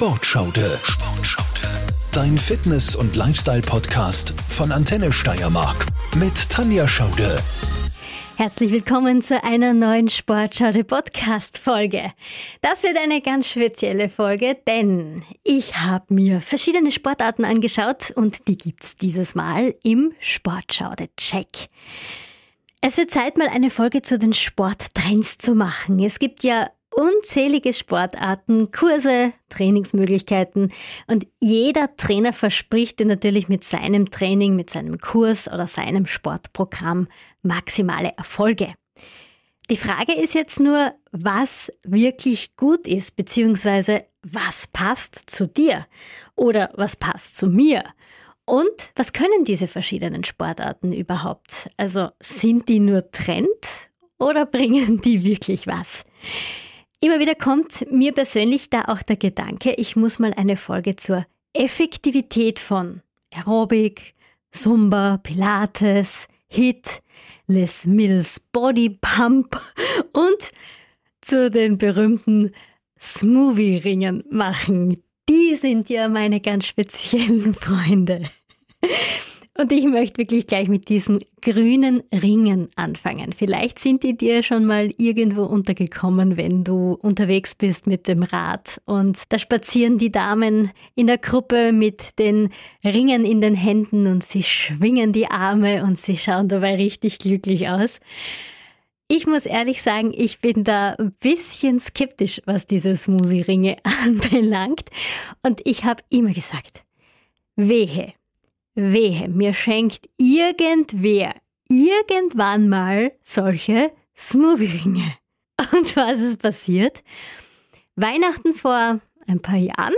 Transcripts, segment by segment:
Sportschaude. Sportschaude. Dein Fitness- und Lifestyle-Podcast von Antenne Steiermark mit Tanja Schaude. Herzlich willkommen zu einer neuen Sportschaude Podcast Folge. Das wird eine ganz spezielle Folge, denn ich habe mir verschiedene Sportarten angeschaut und die gibt's dieses Mal im Sportschaude Check. Es wird Zeit, mal eine Folge zu den Sporttrends zu machen. Es gibt ja unzählige Sportarten, Kurse, Trainingsmöglichkeiten und jeder Trainer verspricht dir natürlich mit seinem Training, mit seinem Kurs oder seinem Sportprogramm maximale Erfolge. Die Frage ist jetzt nur, was wirklich gut ist, beziehungsweise was passt zu dir oder was passt zu mir. Und was können diese verschiedenen Sportarten überhaupt? Also sind die nur Trend oder bringen die wirklich was? Immer wieder kommt mir persönlich da auch der Gedanke, ich muss mal eine Folge zur Effektivität von Aerobic, Zumba, Pilates, Hit, Les Mills Body Pump und zu den berühmten Smoothie-Ringen machen. Die sind ja meine ganz speziellen Freunde. Und ich möchte wirklich gleich mit diesen grünen Ringen anfangen. Vielleicht sind die dir schon mal irgendwo untergekommen, wenn du unterwegs bist mit dem Rad. Und da spazieren die Damen in der Gruppe mit den Ringen in den Händen und sie schwingen die Arme und sie schauen dabei richtig glücklich aus. Ich muss ehrlich sagen, ich bin da ein bisschen skeptisch, was diese Smoothie-Ringe anbelangt. Und ich habe immer gesagt, wehe, Wehe, mir schenkt irgendwer irgendwann mal solche Smoothie-Ringe. Und was ist passiert? Weihnachten vor ein paar Jahren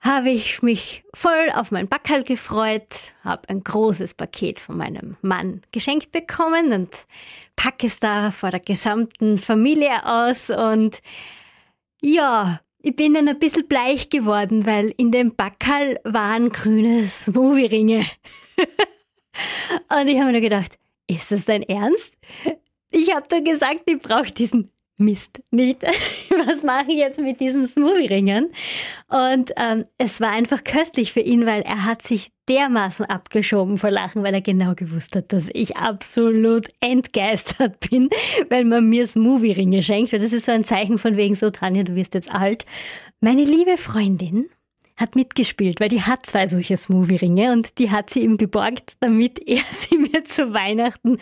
habe ich mich voll auf mein Backerl gefreut, habe ein großes Paket von meinem Mann geschenkt bekommen und packe es da vor der gesamten Familie aus und ja, ich bin dann ein bisschen bleich geworden, weil in dem Backerl waren grüne Smoothie-Ringe. und ich habe mir nur gedacht, ist das dein Ernst? Ich habe doch gesagt, ich brauche diesen Mist nicht. Was mache ich jetzt mit diesen Smoothie-Ringern? Und ähm, es war einfach köstlich für ihn, weil er hat sich dermaßen abgeschoben vor Lachen, weil er genau gewusst hat, dass ich absolut entgeistert bin, weil man mir Smoothie-Ringe schenkt. Das ist so ein Zeichen von wegen so, Tanja, du wirst jetzt alt. Meine liebe Freundin hat mitgespielt, weil die hat zwei solche Smoothie-Ringe und die hat sie ihm geborgt, damit er sie mir zu Weihnachten,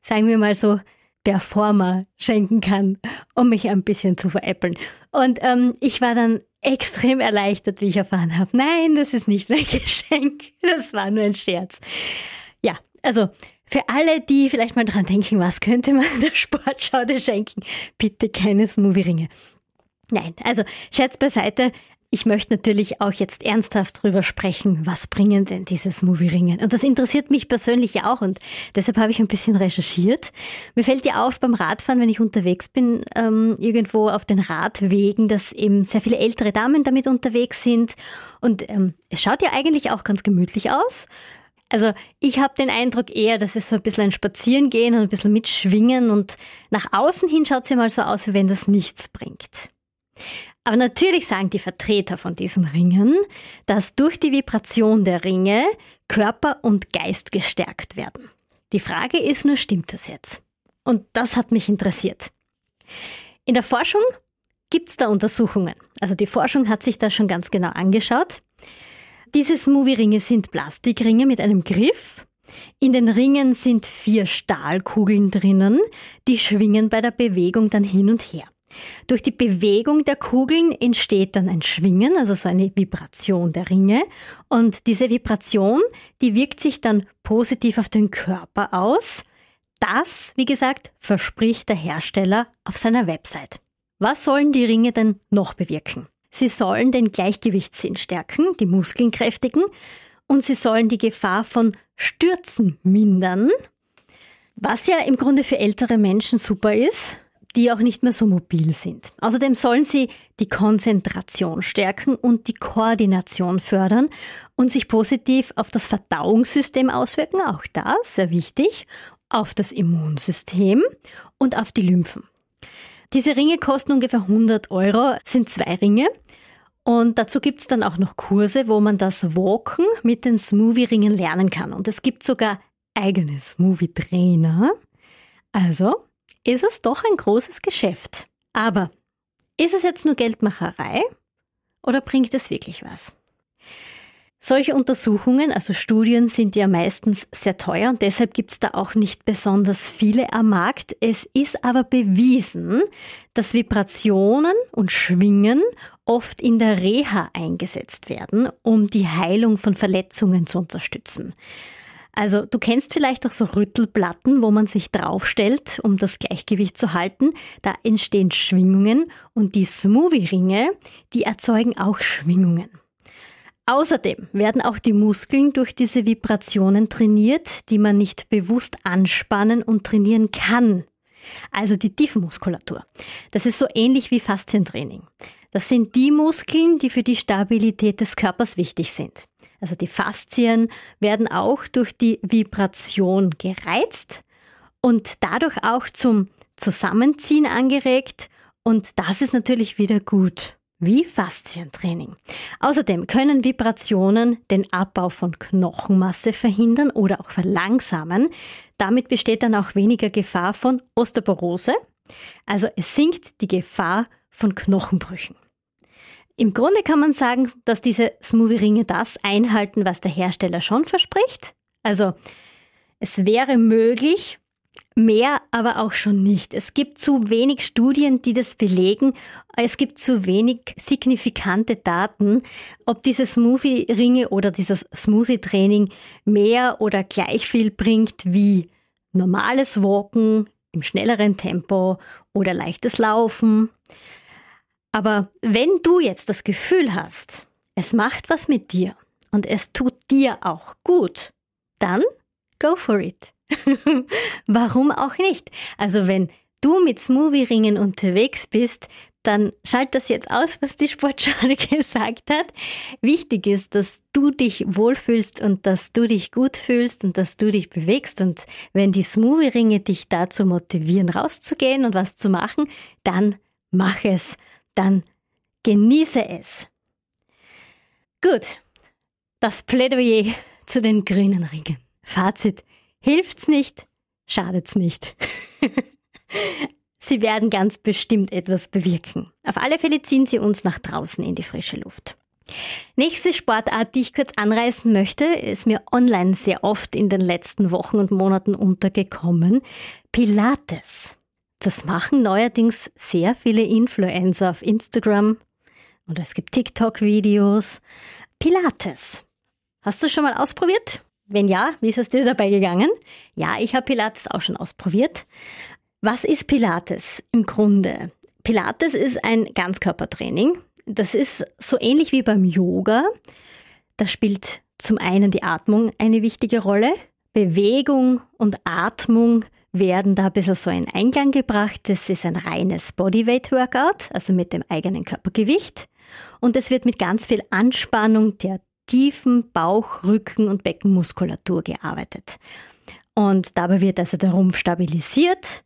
sagen wir mal so, Performer schenken kann, um mich ein bisschen zu veräppeln. Und ähm, ich war dann extrem erleichtert, wie ich erfahren habe, nein, das ist nicht mein Geschenk, das war nur ein Scherz. Ja, also für alle, die vielleicht mal dran denken, was könnte man der Sportschaude schenken, bitte keine Smoothie-Ringe. Nein, also Scherz beiseite, ich möchte natürlich auch jetzt ernsthaft drüber sprechen, was bringen denn diese Smoothie-Ringen? Und das interessiert mich persönlich ja auch und deshalb habe ich ein bisschen recherchiert. Mir fällt ja auf beim Radfahren, wenn ich unterwegs bin, ähm, irgendwo auf den Radwegen, dass eben sehr viele ältere Damen damit unterwegs sind und ähm, es schaut ja eigentlich auch ganz gemütlich aus. Also ich habe den Eindruck eher, dass es so ein bisschen ein Spazierengehen und ein bisschen mitschwingen und nach außen hin schaut es ja mal so aus, wie wenn das nichts bringt. Aber natürlich sagen die Vertreter von diesen Ringen, dass durch die Vibration der Ringe Körper und Geist gestärkt werden. Die Frage ist nur, stimmt das jetzt? Und das hat mich interessiert. In der Forschung gibt es da Untersuchungen. Also die Forschung hat sich da schon ganz genau angeschaut. Diese Smoothie-Ringe sind Plastikringe mit einem Griff. In den Ringen sind vier Stahlkugeln drinnen, die schwingen bei der Bewegung dann hin und her. Durch die Bewegung der Kugeln entsteht dann ein Schwingen, also so eine Vibration der Ringe. Und diese Vibration, die wirkt sich dann positiv auf den Körper aus. Das, wie gesagt, verspricht der Hersteller auf seiner Website. Was sollen die Ringe denn noch bewirken? Sie sollen den Gleichgewichtssinn stärken, die Muskeln kräftigen und sie sollen die Gefahr von Stürzen mindern, was ja im Grunde für ältere Menschen super ist, die auch nicht mehr so mobil sind. Außerdem sollen sie die Konzentration stärken und die Koordination fördern und sich positiv auf das Verdauungssystem auswirken, auch das, sehr wichtig, auf das Immunsystem und auf die Lymphen. Diese Ringe kosten ungefähr 100 Euro, sind zwei Ringe Und dazu gibt's dann auch noch Kurse, wo man das Walken mit den Smoothie-Ringen lernen kann. Und es gibt sogar eigene Smoothie-Trainer. Also ist es doch ein großes Geschäft. Aber ist es jetzt nur Geldmacherei oder bringt es wirklich was? Solche Untersuchungen, also Studien, sind ja meistens sehr teuer und deshalb gibt es da auch nicht besonders viele am Markt. Es ist aber bewiesen, dass Vibrationen und Schwingen oft in der Reha eingesetzt werden, um die Heilung von Verletzungen zu unterstützen. Also du kennst vielleicht auch so Rüttelplatten, wo man sich draufstellt, um das Gleichgewicht zu halten. Da entstehen Schwingungen und die Smoothie-Ringe, die erzeugen auch Schwingungen. Außerdem werden auch die Muskeln durch diese Vibrationen trainiert, die man nicht bewusst anspannen und trainieren kann. Also die Tiefenmuskulatur. Das ist so ähnlich wie Faszientraining. Das sind die Muskeln, die für die Stabilität des Körpers wichtig sind. Also die Faszien werden auch durch die Vibration gereizt und dadurch auch zum Zusammenziehen angeregt und das ist natürlich wieder gut wie Faszientraining. Außerdem können Vibrationen den Abbau von Knochenmasse verhindern oder auch verlangsamen. Damit besteht dann auch weniger Gefahr von Osteoporose. Also es sinkt die Gefahr von Knochenbrüchen. Im Grunde kann man sagen, dass diese Smoothie-Ringe das einhalten, was der Hersteller schon verspricht. Also es wäre möglich, Mehr aber auch schon nicht. Es gibt zu wenig Studien, die das belegen. Es gibt zu wenig signifikante Daten, ob diese Smoothie-Ringe oder dieses Smoothie-Training mehr oder gleich viel bringt wie normales Walken im schnelleren Tempo oder leichtes Laufen. Aber wenn du jetzt das Gefühl hast, es macht was mit dir und es tut dir auch gut, dann go for it. Warum auch nicht? Also wenn du mit Smoothie-Ringen unterwegs bist, dann schalt das jetzt aus, was die Sportschale gesagt hat. Wichtig ist, dass du dich wohlfühlst und dass du dich gut fühlst und dass du dich bewegst. Und wenn die Smoothie-Ringe dich dazu motivieren, rauszugehen und was zu machen, dann mach es. Dann genieße es. Gut, das Plädoyer zu den grünen Ringen. Fazit. Hilft's nicht, schadet's nicht. sie werden ganz bestimmt etwas bewirken. Auf alle Fälle ziehen sie uns nach draußen in die frische Luft. Nächste Sportart, die ich kurz anreißen möchte, ist mir online sehr oft in den letzten Wochen und Monaten untergekommen. Pilates. Das machen neuerdings sehr viele Influencer auf Instagram und es gibt TikTok-Videos. Pilates. Hast du schon mal ausprobiert? Wenn ja, wie ist es dir dabei gegangen? Ja, ich habe Pilates auch schon ausprobiert. Was ist Pilates im Grunde? Pilates ist ein Ganzkörpertraining. Das ist so ähnlich wie beim Yoga. Da spielt zum einen die Atmung eine wichtige Rolle. Bewegung und Atmung werden da ein bisschen so in Einklang gebracht. Das ist ein reines Bodyweight-Workout, also mit dem eigenen Körpergewicht. Und es wird mit ganz viel Anspannung der tiefen Bauch-, Rücken- und Beckenmuskulatur gearbeitet. Und dabei wird also der Rumpf stabilisiert.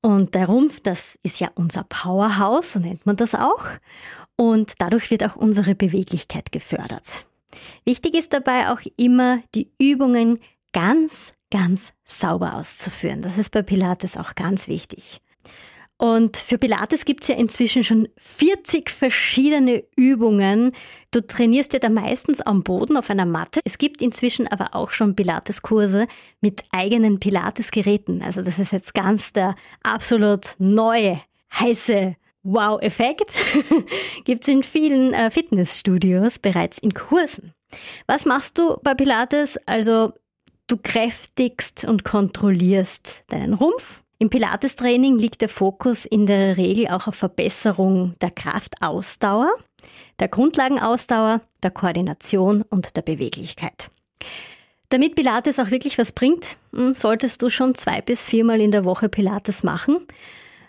Und der Rumpf, das ist ja unser Powerhouse, so nennt man das auch. Und dadurch wird auch unsere Beweglichkeit gefördert. Wichtig ist dabei auch immer, die Übungen ganz, ganz sauber auszuführen. Das ist bei Pilates auch ganz wichtig. Und für Pilates gibt's ja inzwischen schon 40 verschiedene Übungen. Du trainierst ja da meistens am Boden auf einer Matte. Es gibt inzwischen aber auch schon Pilates-Kurse mit eigenen Pilates-Geräten. Also das ist jetzt ganz der absolut neue, heiße Wow-Effekt. gibt's in vielen äh, Fitnessstudios bereits in Kursen. Was machst du bei Pilates? Also du kräftigst und kontrollierst deinen Rumpf im Pilates-Training liegt der Fokus in der Regel auch auf Verbesserung der Kraftausdauer, der Grundlagenausdauer, der Koordination und der Beweglichkeit. Damit Pilates auch wirklich was bringt, hm, solltest du schon zwei bis viermal in der Woche Pilates machen.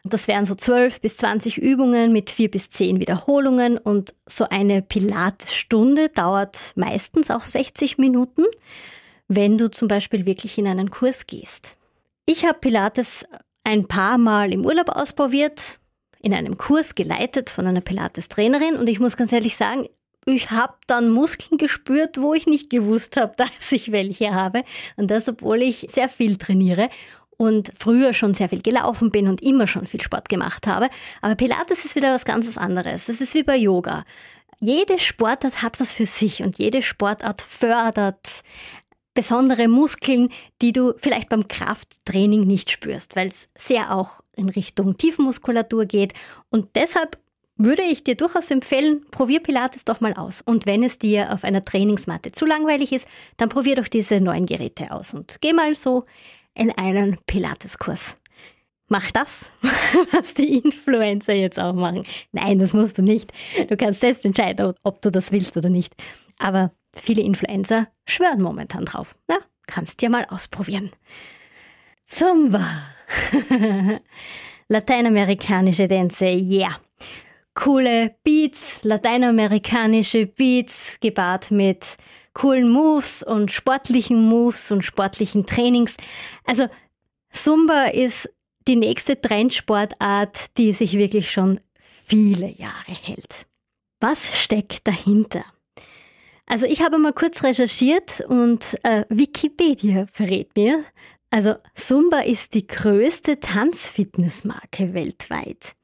Das wären so zwölf bis zwanzig Übungen mit vier bis zehn Wiederholungen und so eine Pilates-Stunde dauert meistens auch 60 Minuten, wenn du zum Beispiel wirklich in einen Kurs gehst. Ich habe Pilates ein paar Mal im Urlaub ausprobiert. in einem Kurs geleitet von einer Pilates-Trainerin und ich muss ganz ehrlich sagen, ich habe dann Muskeln gespürt, wo ich nicht gewusst habe, dass ich welche habe. Und das, obwohl ich sehr viel trainiere und früher schon sehr viel gelaufen bin und immer schon viel Sport gemacht habe. Aber Pilates ist wieder was ganz anderes. Das ist wie bei Yoga. Jede Sportart hat was für sich und jede Sportart fördert besondere Muskeln, die du vielleicht beim Krafttraining nicht spürst, weil es sehr auch in Richtung Tiefenmuskulatur geht. Und deshalb würde ich dir durchaus empfehlen, probier Pilates doch mal aus. Und wenn es dir auf einer Trainingsmatte zu langweilig ist, dann probier doch diese neuen Geräte aus und geh mal so in einen Pilateskurs. Mach das, was die Influencer jetzt auch machen. Nein, das musst du nicht. Du kannst selbst entscheiden, ob du das willst oder nicht. Aber viele Influencer schwören momentan drauf. Na, kannst dir mal ausprobieren. Zumba. Lateinamerikanische Tänze, yeah. Coole Beats, lateinamerikanische Beats, gepaart mit coolen Moves und sportlichen Moves und sportlichen Trainings. Also Zumba ist die nächste Trendsportart, die sich wirklich schon viele Jahre hält. Was steckt dahinter? Also ich habe mal kurz recherchiert und äh, Wikipedia verrät mir, also Zumba ist die größte Tanzfitnessmarke weltweit.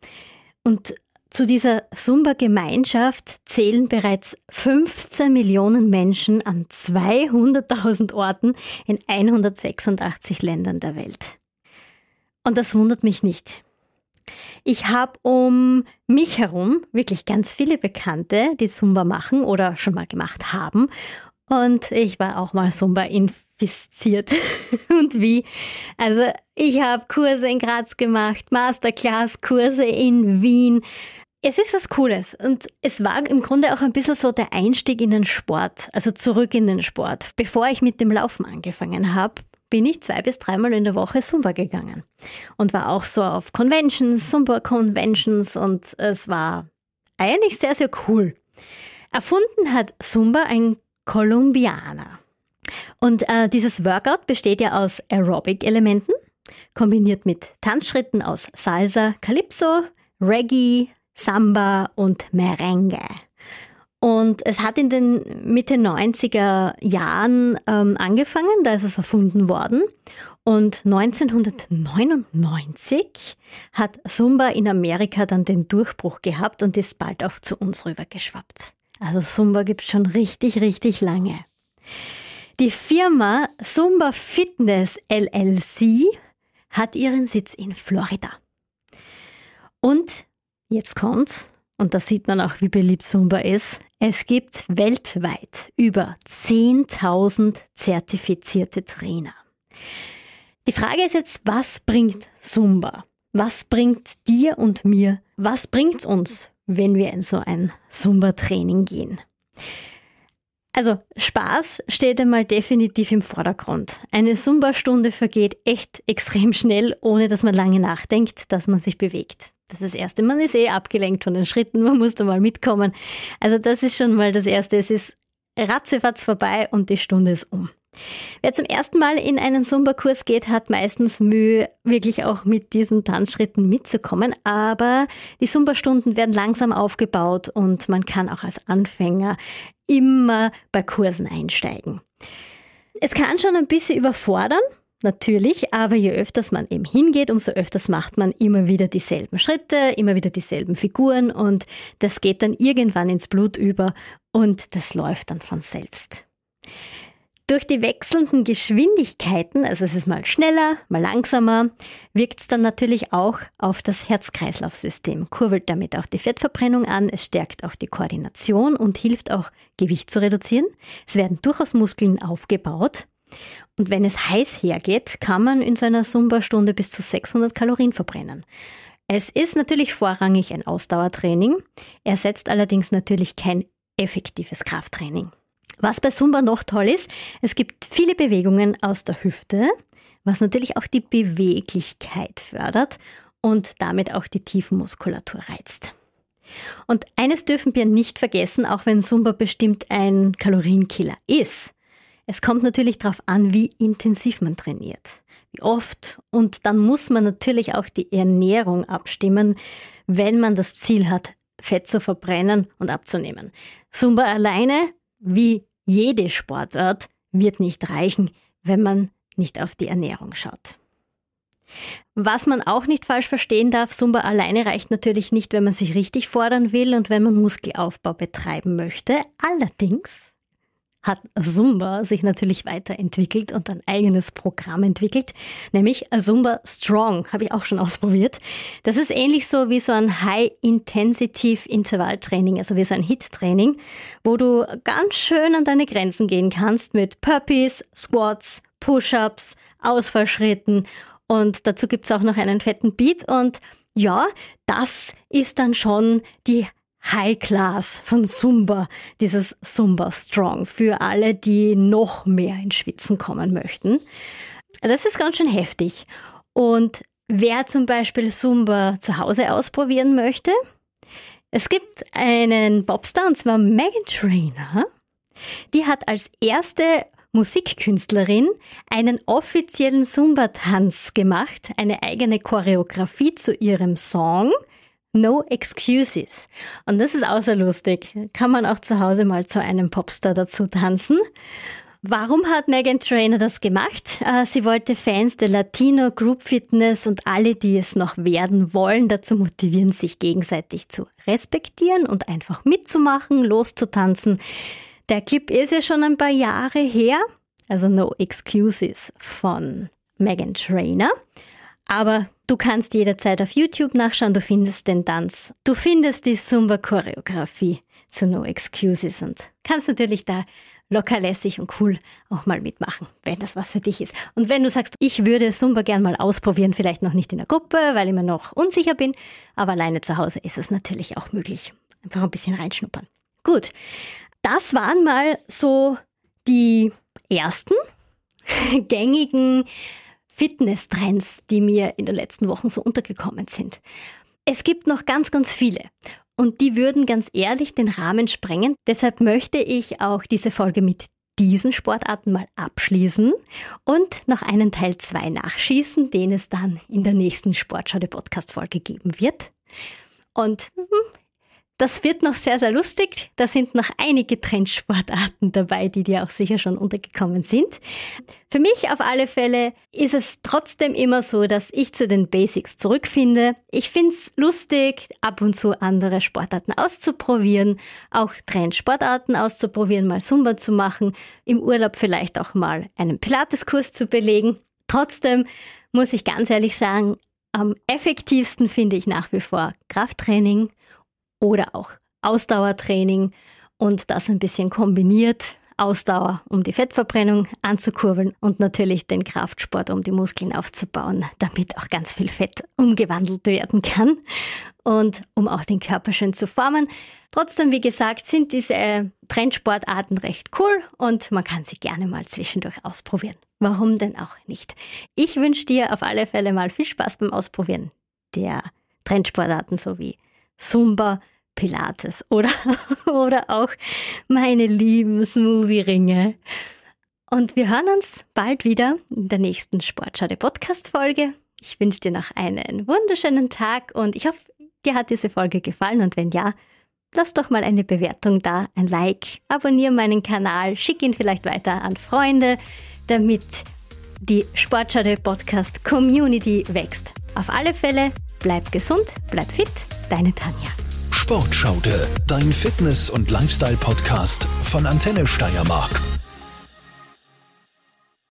Und zu dieser Zumba-Gemeinschaft zählen bereits 15 Millionen Menschen an 200.000 Orten in 186 Ländern der Welt. Und das wundert mich nicht. Ich habe um mich herum wirklich ganz viele Bekannte, die Zumba machen oder schon mal gemacht haben. Und ich war auch mal Zumba infiziert. Und wie? Also ich habe Kurse in Graz gemacht, Masterclass-Kurse in Wien, es ist was Cooles und es war im Grunde auch ein bisschen so der Einstieg in den Sport, also zurück in den Sport. Bevor ich mit dem Laufen angefangen habe, bin ich zwei bis dreimal in der Woche Zumba gegangen und war auch so auf Conventions, Zumba-Conventions und es war eigentlich sehr, sehr cool. Erfunden hat Zumba ein Kolumbianer. Und äh, dieses Workout besteht ja aus Aerobic-Elementen, kombiniert mit Tanzschritten aus Salsa, Calypso, Reggae, Samba und Merengue. Und es hat in den Mitte 90er Jahren ähm, angefangen, da ist es erfunden worden. Und 1999 hat Zumba in Amerika dann den Durchbruch gehabt und ist bald auch zu uns rübergeschwappt. Also Zumba gibt es schon richtig, richtig lange. Die Firma Zumba Fitness LLC hat ihren Sitz in Florida. Und Jetzt kommt's. Und da sieht man auch, wie beliebt Zumba ist. Es gibt weltweit über 10.000 zertifizierte Trainer. Die Frage ist jetzt, was bringt Zumba? Was bringt dir und mir? Was bringt's uns, wenn wir in so ein Zumba-Training gehen? Also Spaß steht einmal definitiv im Vordergrund. Eine Zumba-Stunde vergeht echt extrem schnell, ohne dass man lange nachdenkt, dass man sich bewegt. Das ist das Erste. Man ist eh abgelenkt von den Schritten, man muss da mal mitkommen. Also das ist schon mal das Erste. Es ist ratzefatz vorbei und die Stunde ist um. Wer zum ersten Mal in einen Zumba-Kurs geht, hat meistens Mühe, wirklich auch mit diesen Tanzschritten mitzukommen. Aber die Zumba-Stunden werden langsam aufgebaut und man kann auch als Anfänger immer bei Kursen einsteigen. Es kann schon ein bisschen überfordern, Natürlich, aber je öfters man eben hingeht, umso öfters macht man immer wieder dieselben Schritte, immer wieder dieselben Figuren und das geht dann irgendwann ins Blut über und das läuft dann von selbst. Durch die wechselnden Geschwindigkeiten, also es ist mal schneller, mal langsamer, wirkt es dann natürlich auch auf das Herz-Kreislauf-System, kurbelt damit auch die Fettverbrennung an, es stärkt auch die Koordination und hilft auch Gewicht zu reduzieren. Es werden durchaus Muskeln aufgebaut und wenn es heiß hergeht, kann man in so einer Zumba-Stunde bis zu 600 Kalorien verbrennen. Es ist natürlich vorrangig ein Ausdauertraining, ersetzt allerdings natürlich kein effektives Krafttraining. Was bei Zumba noch toll ist, es gibt viele Bewegungen aus der Hüfte, was natürlich auch die Beweglichkeit fördert und damit auch die Tiefenmuskulatur reizt. Und eines dürfen wir nicht vergessen, auch wenn Zumba bestimmt ein Kalorienkiller ist. Es kommt natürlich darauf an, wie intensiv man trainiert, wie oft. Und dann muss man natürlich auch die Ernährung abstimmen, wenn man das Ziel hat, Fett zu verbrennen und abzunehmen. Zumba alleine, wie jede Sportart, wird nicht reichen, wenn man nicht auf die Ernährung schaut. Was man auch nicht falsch verstehen darf, Zumba alleine reicht natürlich nicht, wenn man sich richtig fordern will und wenn man Muskelaufbau betreiben möchte. Allerdings hat Zumba sich natürlich weiterentwickelt und ein eigenes Programm entwickelt, nämlich Zumba Strong, habe ich auch schon ausprobiert. Das ist ähnlich so wie so ein High-Intensive-Intervalltraining, also wie so ein HIT-Training, wo du ganz schön an deine Grenzen gehen kannst mit Puppies, Squats, Push-Ups, Ausfallschritten und dazu gibt's auch noch einen fetten Beat und ja, das ist dann schon die High Class von Zumba, dieses Zumba Strong, für alle, die noch mehr ins Schwitzen kommen möchten. Das ist ganz schön heftig. Und wer zum Beispiel Zumba zu Hause ausprobieren möchte, es gibt einen Popstar, und zwar Megan Trainer. Die hat als erste Musikkünstlerin einen offiziellen Zumba-Tanz gemacht, eine eigene Choreografie zu ihrem Song No Excuses. Und das ist auch sehr lustig. Kann man auch zu Hause mal zu einem Popstar dazu tanzen. Warum hat Megan Trainer das gemacht? Äh, sie wollte Fans der Latino Group Fitness und alle, die es noch werden wollen, dazu motivieren, sich gegenseitig zu respektieren und einfach mitzumachen, loszutanzen. Der Clip ist ja schon ein paar Jahre her, also No Excuses von Megan Trainer. Aber du kannst jederzeit auf YouTube nachschauen, du findest den Tanz. Du findest die Zumba-Choreografie zu No Excuses und kannst natürlich da locker lässig und cool auch mal mitmachen, wenn das was für dich ist. Und wenn du sagst, ich würde Zumba gern mal ausprobieren, vielleicht noch nicht in der Gruppe, weil ich mir noch unsicher bin, aber alleine zu Hause ist es natürlich auch möglich. Einfach ein bisschen reinschnuppern. Gut, das waren mal so die ersten gängigen Fitness-Trends, die mir in den letzten Wochen so untergekommen sind. Es gibt noch ganz, ganz viele. Und die würden ganz ehrlich den Rahmen sprengen. Deshalb möchte ich auch diese Folge mit diesen Sportarten mal abschließen und noch einen Teil 2 nachschießen, den es dann in der nächsten Sportschau der Podcast-Folge geben wird. Und hm, das wird noch sehr, sehr lustig. Da sind noch einige Trendsportarten dabei, die dir auch sicher schon untergekommen sind. Für mich auf alle Fälle ist es trotzdem immer so, dass ich zu den Basics zurückfinde. Ich finde es lustig, ab und zu andere Sportarten auszuprobieren, auch Trendsportarten auszuprobieren, mal Zumba zu machen, im Urlaub vielleicht auch mal einen Pilateskurs zu belegen. Trotzdem muss ich ganz ehrlich sagen, am effektivsten finde ich nach wie vor Krafttraining oder auch Ausdauertraining und das ein bisschen kombiniert. Ausdauer, um die Fettverbrennung anzukurbeln und natürlich den Kraftsport, um die Muskeln aufzubauen, damit auch ganz viel Fett umgewandelt werden kann und um auch den Körper schön zu formen. Trotzdem, wie gesagt, sind diese Trendsportarten recht cool und man kann sie gerne mal zwischendurch ausprobieren. Warum denn auch nicht? Ich wünsche dir auf alle Fälle mal viel Spaß beim Ausprobieren der Trendsportarten sowie Zumba, Pilates oder, oder auch meine lieben Smoothie-Ringe. Und wir hören uns bald wieder in der nächsten Sportschade Podcast-Folge. Ich wünsche dir noch einen wunderschönen Tag und ich hoffe, dir hat diese Folge gefallen und wenn ja, lass doch mal eine Bewertung da, ein Like, abonniere meinen Kanal, schick ihn vielleicht weiter an Freunde, damit die Sportschade Podcast Community wächst. Auf alle Fälle, bleib gesund, bleib fit, deine Tanja. Sportschaude, dein Fitness- und Lifestyle-Podcast von Antenne Steiermark.